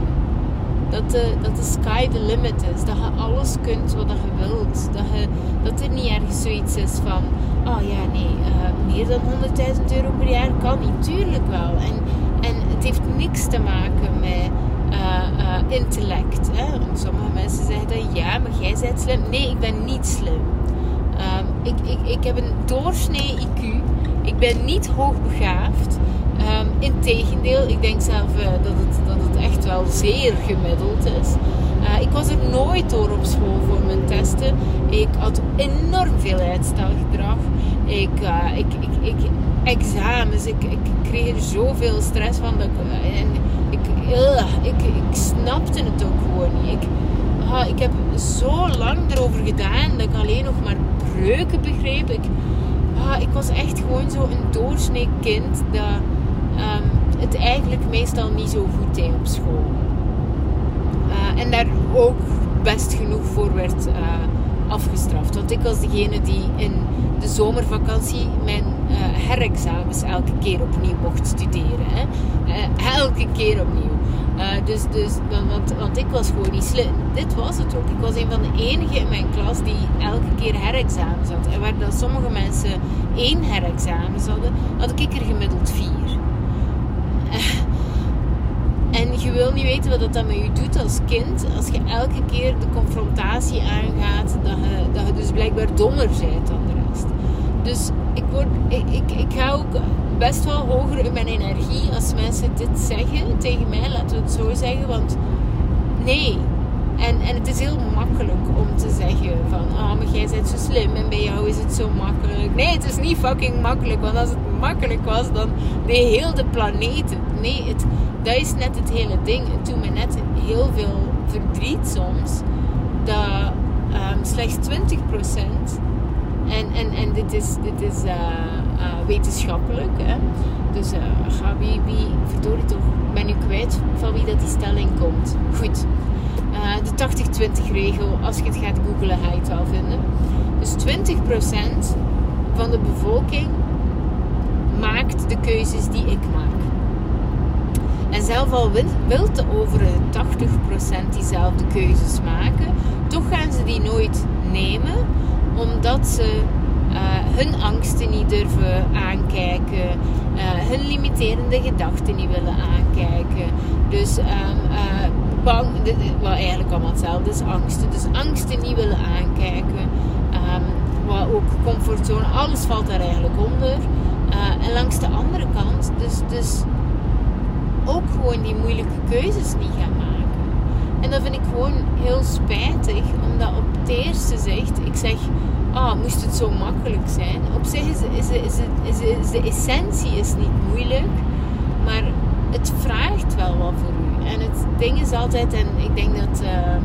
Dat de, dat de sky the limit is. Dat je alles kunt wat je wilt. Dat, je, dat er niet ergens zoiets is van... Oh ja, nee, uh, meer dan 100.000 euro per jaar kan niet. Tuurlijk wel. En, en het heeft niks te maken met... Uh, uh, intellect. Hè? Sommige mensen zeggen dat ja, maar jij bent slim. Nee, ik ben niet slim. Um, ik, ik, ik heb een doorsnee IQ. Ik ben niet hoogbegaafd. Um, Integendeel, ik denk zelf dat het echt wel zeer gemiddeld is. Uh, ik was er nooit door op school voor mijn testen. Ik had enorm veel uitstelgedrag. Ik, uh, ik, ik, ik, examens, ik, ik kreeg er zoveel stress van. Dat ik, en Ik, ik, ik snapte het ook gewoon niet. Ik, ah, ik heb zo lang erover gedaan dat ik alleen nog maar breuken begreep. Ik, ah, ik was echt gewoon zo een doorsnee kind dat het eigenlijk meestal niet zo goed deed op school. Uh, en daar ook best genoeg voor werd uh, afgestraft. Want ik was degene die in de zomervakantie mijn uh, herexamens elke keer opnieuw mocht studeren. Hè? elke keer opnieuw. dus, dus, want, want ik was gewoon niet slim. Dit was het ook. Ik was een van de enigen in mijn klas die elke keer herexamens had. En waar dat sommige mensen één herexamens hadden, had ik er gemiddeld vier. En je wil niet weten wat dat met je doet als kind. Als je elke keer de confrontatie aangaat, dat je, dat je dus blijkbaar dommer bent dan de rest. Dus ik, word, ik, ik, ik ga ook best wel hoger in mijn energie als mensen dit zeggen tegen mij, laten we het zo zeggen. Want nee. En, en het is heel om te zeggen van, ah, oh, maar jij bent zo slim en bij jou is het zo makkelijk. Nee, het is niet fucking makkelijk, want als het makkelijk was, dan de planeet Nee, het, dat is net het hele ding. Het doet me net heel veel verdriet soms dat um, slechts 20% en, en, en dit is, dit is uh, wetenschappelijk. Hè? Dus uh, ga wie, wie, verdorie toch, ben nu kwijt van wie dat die stelling komt. Goed. de 80-20 regel, als je het gaat googlen, ga je het wel vinden. Dus 20% van de bevolking maakt de keuzes die ik maak. En zelf al wil de over 80% diezelfde keuzes maken, toch gaan ze die nooit nemen, omdat ze hun angsten niet durven aankijken, uh, hun limiterende gedachten niet willen aankijken. Dus um, uh, bang, wat eigenlijk allemaal hetzelfde is, angsten. Dus angsten niet willen aankijken. Um, wat ook comfortzone, alles valt daar eigenlijk onder. en langs de andere kant, dus, dus ook gewoon die moeilijke keuzes niet gaan maken. En dat vind ik gewoon heel spijtig, omdat op het eerste zegt, ik zeg, ah, moest het zo makkelijk zijn. Op zich is, is, is, is, de essentie is niet moeilijk, maar het vraagt wel wat voor u. En het ding is altijd, en ik denk dat uh,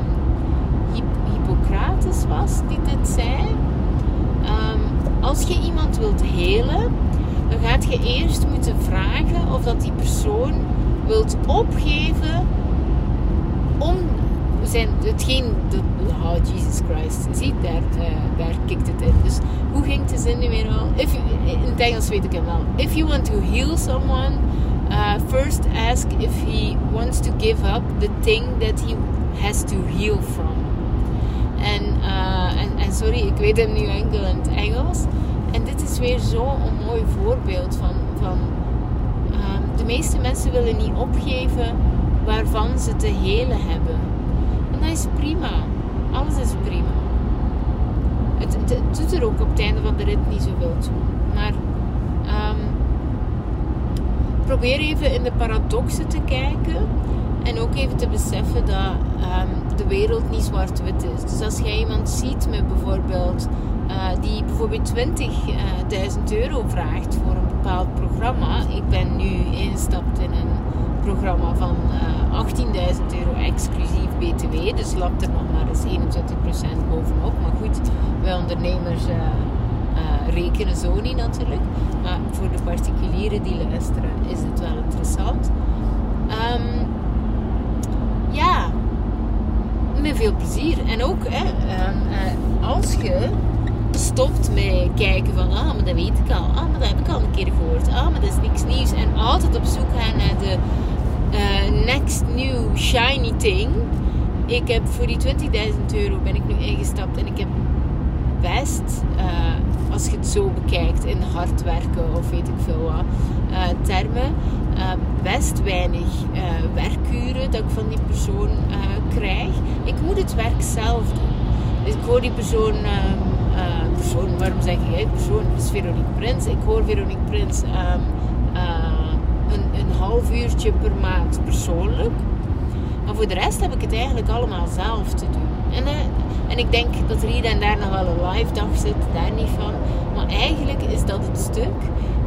Hippocrates was die dit zei. Um, als je iemand wilt helen, dan gaat je eerst moeten vragen of dat die persoon wilt opgeven om zijn, hetgeen, de, oh Jesus Christ, zie, daar, uh, daar kikt het in. Dus hoe ging de zin nu weer al? If in het Engels weet ik hem wel. If you want to heal someone, uh, first ask if he wants to give up the thing that he has to heal from. En, uh, en, en sorry, ik weet hem nu enkel in het Engels. En dit is weer zo'n mooi voorbeeld van, van de meeste mensen willen niet opgeven waarvan ze te helen hebben. Dat is prima. Alles is prima. Het, doet er ook op het einde van de rit niet zoveel toe. Maar um, probeer even in de paradoxen te kijken. En ook even te beseffen dat um, de wereld niet zwart-wit is. Dus als jij iemand ziet met bijvoorbeeld uh, die bijvoorbeeld 20.000 euro vraagt voor een bepaald programma. Ik ben nu ingestapt in een programma van uh, eh, 18.000 euro exclusief BTW. Dus lapt er nog maar eens 21% bovenop. Maar goed, wij ondernemers uh, rekenen zo niet natuurlijk. Maar voor de particulieren die luisteren is het wel interessant. Um, ja, met veel plezier. En ook hè, um, als je stopt met kijken van, ah, maar dat weet ik al. Ah, maar dat heb ik al een keer gehoord. Ah, maar dat is niks nieuws. En altijd op zoek gaan naar de next new shiny thing. Ik heb voor die 20.000 euro ben ik nu ingestapt en ik heb best, uh, als je het zo bekijkt, in hard werken of weet ik veel wat, uh, termen, best weinig werkuren dat ik van die persoon krijg. Ik moet het werk zelf doen. Dus ik hoor die persoon ehm, uh, persoon, waarom zeg persoon? Het is Veronique Prins. Ik hoor Veronique Prins uh, een, een half uurtje per maand persoonlijk. Maar voor de rest heb ik het eigenlijk allemaal zelf te doen. En, uh, en ik denk dat er hier en daar nog wel een live dag zit, daar niet van. Maar eigenlijk is dat het stuk.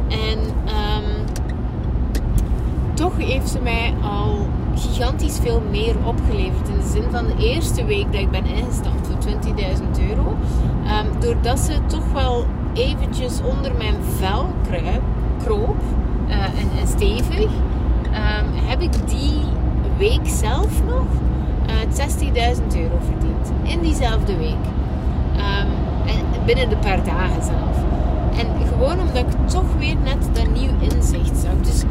En um, toch heeft ze mij al gigantisch veel meer opgeleverd. In de zin van de eerste week dat ik ben ingestampt voor 20.000 euro. Ehm, doordat ze toch wel eventjes onder mijn vel kroop uh, en, stevig, um, heb ik die week zelf nog uh, 60.000 euro verdiend. In diezelfde week. Um, en binnen de paar dagen zelf. En gewoon omdat ik toch weer net dat nieuw inzicht zag. Dus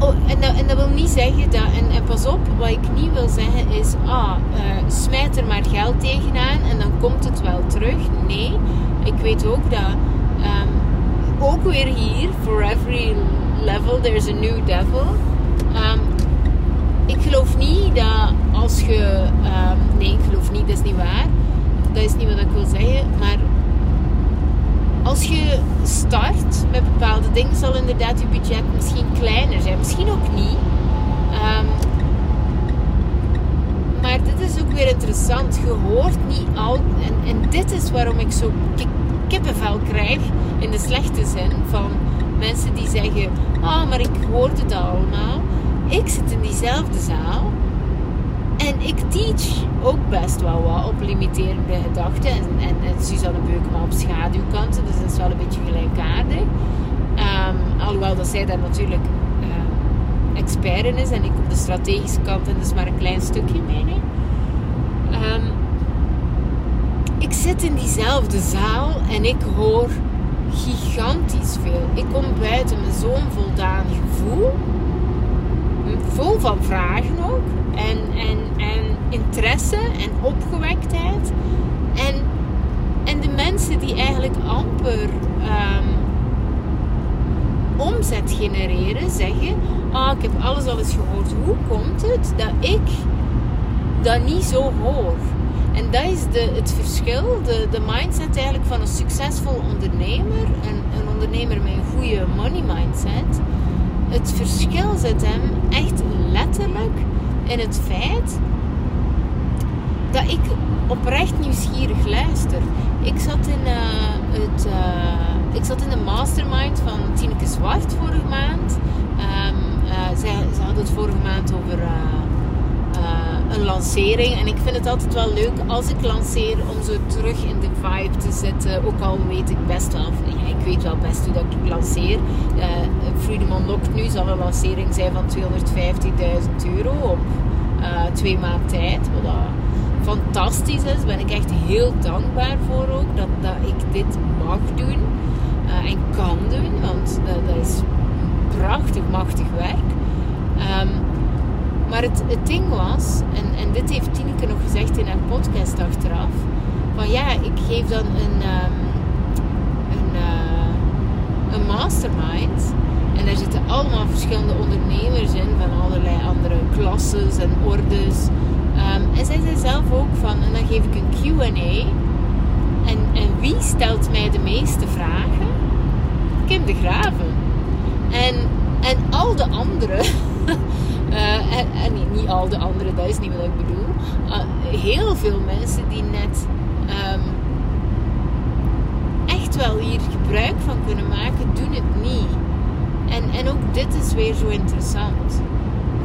Oh, en, dat, en, dat, wil niet zeggen dat, en, pas op, wat ik niet wil zeggen is, ah, uh, smijt er maar geld tegenaan en dan komt het wel terug. Nee, ik weet ook dat, um, ook weer hier, for every level there's a new devil. Um, ik geloof niet dat als je, um, nee, ik geloof niet, dat is niet waar. Dat is niet wat ik wil zeggen, maar als je start met bepaalde dingen, zal inderdaad je budget misschien kleiner zijn. Misschien ook niet. Um, maar dit is ook weer interessant. Je hoort niet al. En, en dit is waarom ik zo kippenvel krijg. In de slechte zin van mensen die zeggen: Ah, oh, maar ik hoorde het allemaal. Ik zit in diezelfde zaal. En ik teach ook best wel wat op limiterende gedachten. En, en, Suzanne Beukema op schaduwkanten. Dus dat is wel een beetje gelijkaardig. Um, alhoewel dat zij daar natuurlijk uh, expert in is. En ik op de strategische kant. En is maar een klein stukje mening. Um, ik zit in diezelfde zaal. En ik hoor gigantisch veel. Ik kom buiten met zo'n voldaan gevoel. Vol van vragen ook en, en, en interesse en opgewektheid. En, en de mensen die eigenlijk amper um, omzet genereren, zeggen: Ah, ik heb alles al eens gehoord. Hoe komt het dat ik dat niet zo hoor? En dat is de, het verschil, de, de mindset eigenlijk van een succesvol ondernemer. Een ondernemer met een goede money mindset. Het verschil zit hem echt letterlijk in het feit dat ik oprecht nieuwsgierig luister. Ik zat in, uh, het, uh, ik zat in de mastermind van Tineke Zwart vorige maand. Um, uh, zij, ze had het vorige maand over een lancering. En ik vind het altijd wel leuk als ik lanceer om zo terug in de vibe te zitten. Ook al weet ik best wel, ja, ik weet wel best hoe dat ik lanceer. Freedom Unlocked nu zal een lancering zijn van 250.000 euro op twee maanden tijd. Wat fantastisch is. Ben ik echt heel dankbaar voor ook. Dat, dat ik dit mag doen uh, en kan doen. Want dat, is prachtig, machtig werk. Um, maar het, het ding was, en, en dit heeft Tineke nog gezegd in haar podcast achteraf. Van ja, ik geef dan een, um, een, uh, een mastermind. En daar zitten allemaal verschillende ondernemers in van allerlei andere klasses en ordes. Um, en zij zei zelf ook van, en dan geef ik een QA. En, en wie stelt mij de meeste vragen? Kim de Graven. En, en al de anderen, <laughs> uh, en, en, niet al de anderen, dat is niet wat ik bedoel. Uh, heel veel mensen die net um, echt wel hier gebruik van kunnen maken, doen het niet. En, en ook dit is weer zo interessant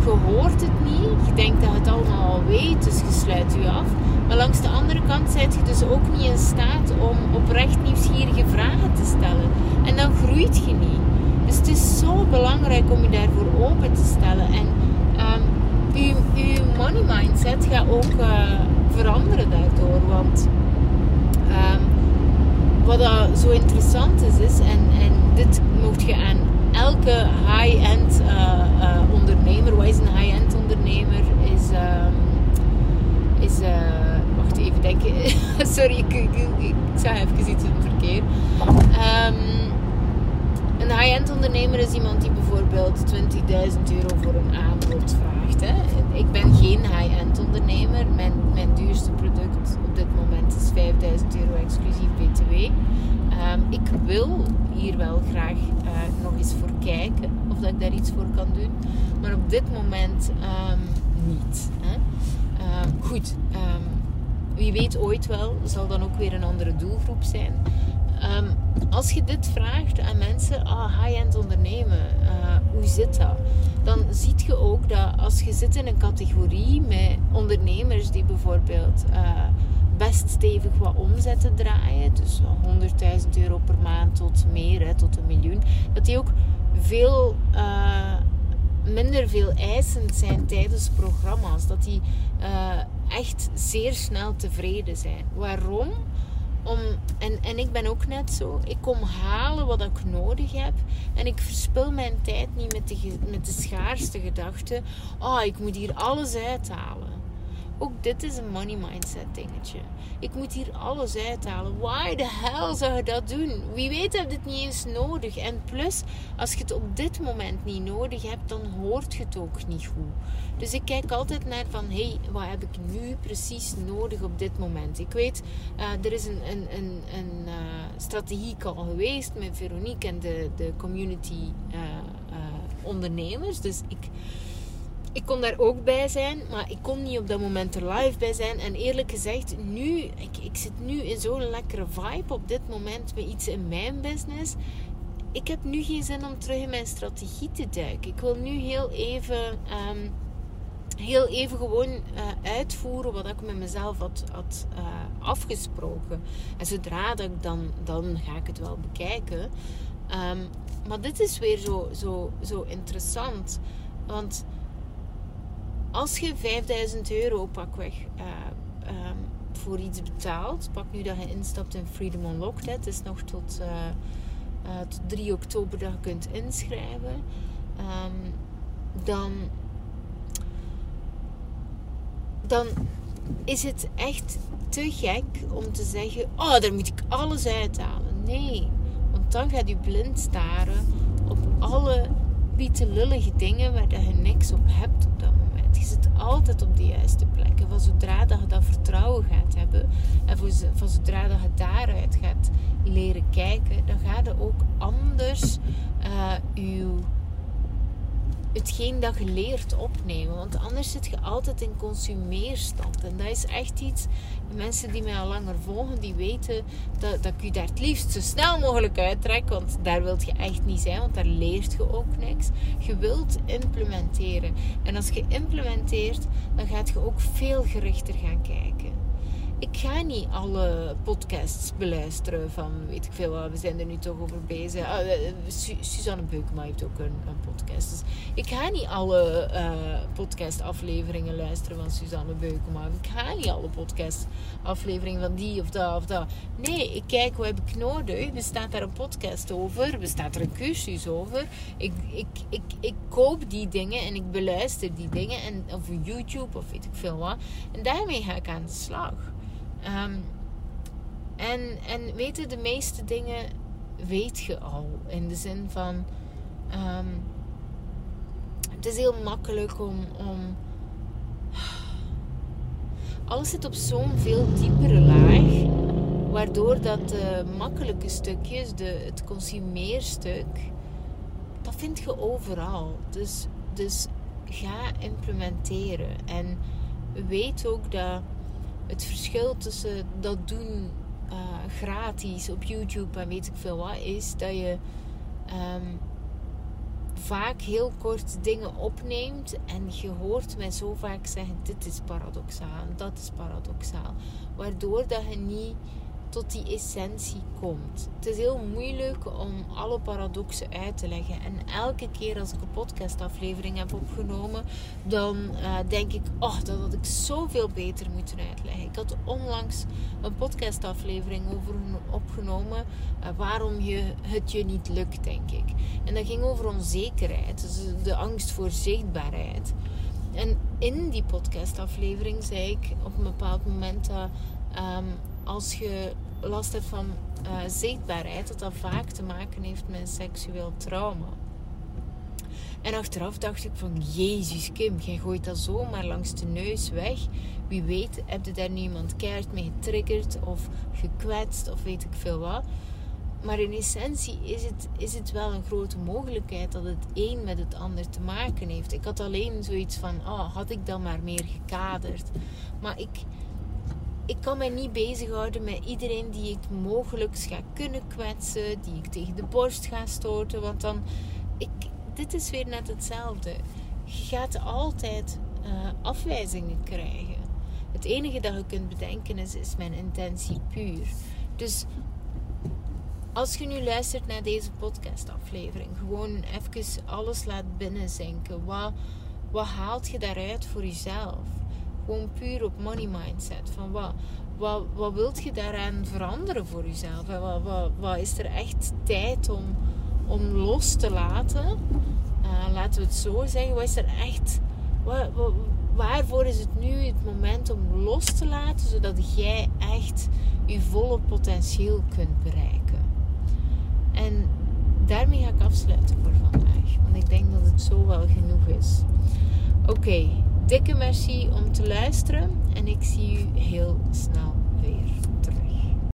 je hoort het niet. Je denkt dat je het allemaal al weet, dus je sluit je af. Maar langs de andere kant zijn je dus ook niet in staat om oprecht nieuwsgierige vragen te stellen. En dan groeit je niet. Dus het is zo belangrijk om je daarvoor open te stellen. En um, je money mindset gaat ook uh, veranderen daardoor. Want um, wat zo interessant is, is en, en dit mocht je aan elke high-end uh, uh, ondernemer, wat is een high-end ondernemer, is. Um, is wacht even denken. <laughs> Sorry, ik, ik, ik, zag even iets in het verkeer. Een high-end ondernemer is iemand die bijvoorbeeld 20.000 euro voor een aanbod vraagt. Hè. Ik ben geen high-end ondernemer. Mijn, mijn duurste product op dit moment is 5.000 euro exclusief BTW. Um, ik wil hier wel graag uh, nog eens voor kijken of dat ik daar iets voor kan doen. Maar op dit moment um, niet. Hè. Um, goed, wie weet ooit wel, zal dan ook weer een andere doelgroep zijn. Ehm, als je dit vraagt aan mensen, ah, high-end ondernemen, uh, hoe zit dat? Dan ziet je ook dat als je zit in een categorie met ondernemers die bijvoorbeeld uh, best stevig wat omzetten draaien, dus 100.000 euro per maand tot meer, hè, tot een miljoen, dat die ook veel uh, minder veel eisend zijn tijdens programma's. Dat die echt zeer snel tevreden zijn. Waarom? Om, en, en ik ben ook net zo. Ik kom halen wat ik nodig heb. En ik verspil mijn tijd niet met de, met de schaarste gedachte. Oh, ik moet hier alles uithalen. Ook dit is een money mindset dingetje. Ik moet hier alles uithalen. Why the hell zou je dat doen? Wie weet heb je het niet eens nodig. En plus, als je het op dit moment niet nodig hebt, dan hoort je het ook niet goed. Dus ik kijk altijd naar van, hé, hey, wat heb ik nu precies nodig op dit moment? Ik weet, uh, er is een, een, een, een uh, strategie al geweest met Veronique en de, de community uh, ondernemers. Dus ik ik kon daar ook bij zijn, maar ik kon niet op dat moment er live bij zijn. En eerlijk gezegd, nu, ik, ik zit nu in zo'n lekkere vibe op dit moment met iets in mijn business. Ik heb nu geen zin om terug in mijn strategie te duiken. Ik wil nu heel even, um, heel even gewoon uh, uitvoeren wat ik met mezelf had, uh, afgesproken. En zodra dat ik dan, dan ga ik het wel bekijken. Um, maar dit is weer zo, zo, zo interessant. Want als je 5000 euro pakweg uh, um, voor iets betaalt, pak nu dat je instapt in Freedom Unlocked, het is nog tot, uh, tot 3 oktober dat je kunt inschrijven, um, dan, dan is het echt te gek om te zeggen: Oh, daar moet ik alles uithalen. Nee, want dan gaat je blind staren op alle pietelullige dingen waar je niks op hebt op dat moment je zit altijd op de juiste plek. En van zodra dat je dat vertrouwen gaat hebben en van zodra dat je daaruit gaat leren kijken, dan gaat je ook anders uh, je hetgeen dat je leert opnemen. Want anders zit je altijd in consumeerstand. En dat is echt iets, mensen die mij al langer volgen, die weten dat, dat ik je daar het liefst zo snel mogelijk uittrek. Want daar wilt je echt niet zijn, want daar leert je ook niks. Je wilt implementeren. En als je implementeert, dan gaat je ook veel gerichter gaan kijken ik ga niet alle podcasts beluisteren van weet ik veel wat. We zijn er nu toch over bezig. Uh, Suzanne Beukema heeft ook een, een, podcast. Dus ik ga niet alle uh, podcast-afleveringen luisteren van Suzanne Beukema. Ik ga niet alle podcast-afleveringen van die of dat of dat. Nee, ik kijk wat heb ik nodig. Er staat daar een podcast over. Er staat er een cursus over. Ik, ik, ik, ik koop die dingen en ik beluister die dingen. En, of YouTube of weet ik veel wat. En daarmee ga ik aan de slag. Um, en, en weten, de meeste dingen weet je al. In de zin van... Um, het is heel makkelijk om... om alles zit op zo'n veel diepere laag. Waardoor dat de makkelijke stukjes, de, het consumeerstuk... Dat vind je overal. Dus, dus ga implementeren. En weet ook dat het verschil tussen dat doen uh, gratis op YouTube en weet ik veel wat is dat je um, vaak heel kort dingen opneemt en je hoort mij zo vaak zeggen: dit is paradoxaal dat is paradoxaal. Waardoor dat je niet tot die essentie komt. Het is heel moeilijk om alle paradoxen uit te leggen. En elke keer als ik een podcastaflevering heb opgenomen, dan uh, denk ik, oh, dat had ik zoveel beter moeten uitleggen. Ik had onlangs een podcastaflevering over opgenomen uh, waarom je, het je niet lukt, denk ik. En dat ging over onzekerheid, dus de angst voor zichtbaarheid. En in die podcastaflevering zei ik op een bepaald moment dat um, als je last hebt van uh, zichtbaarheid, dat dat vaak te maken heeft met seksueel trauma. En achteraf dacht ik van, Jezus Kim, jij gooit dat zomaar langs de neus weg. Wie weet, heb je daar niemand keihard mee getriggerd of gekwetst of weet ik veel wat. Maar in essentie is het, is het wel een grote mogelijkheid dat het een met het ander te maken heeft. Ik had alleen zoiets van, oh, had ik dan maar meer gekaderd. Maar ik, ik kan mij niet bezighouden met iedereen die ik mogelijk ga kunnen kwetsen, die ik tegen de borst ga stoten. Want dan, ik, dit is weer net hetzelfde. Je gaat altijd uh, afwijzingen krijgen. Het enige dat je kunt bedenken is, is mijn intentie puur. Dus als je nu luistert naar deze podcastaflevering, gewoon even alles laat binnenzinken. Wat, wat haalt je daaruit voor jezelf? Gewoon puur op money mindset. Van wat, wat, wat wilt je daaraan veranderen voor jezelf? Wat, wat, wat is er echt tijd om, om los te laten? Uh, laten we het zo zeggen. Wat is er echt. Wat, waarvoor is het nu het moment om los te laten, zodat jij echt je volle potentieel kunt bereiken? En daarmee ga ik afsluiten voor vandaag, want ik denk dat het zo wel genoeg is. Oké, dikke merci om te luisteren en ik zie u heel snel weer.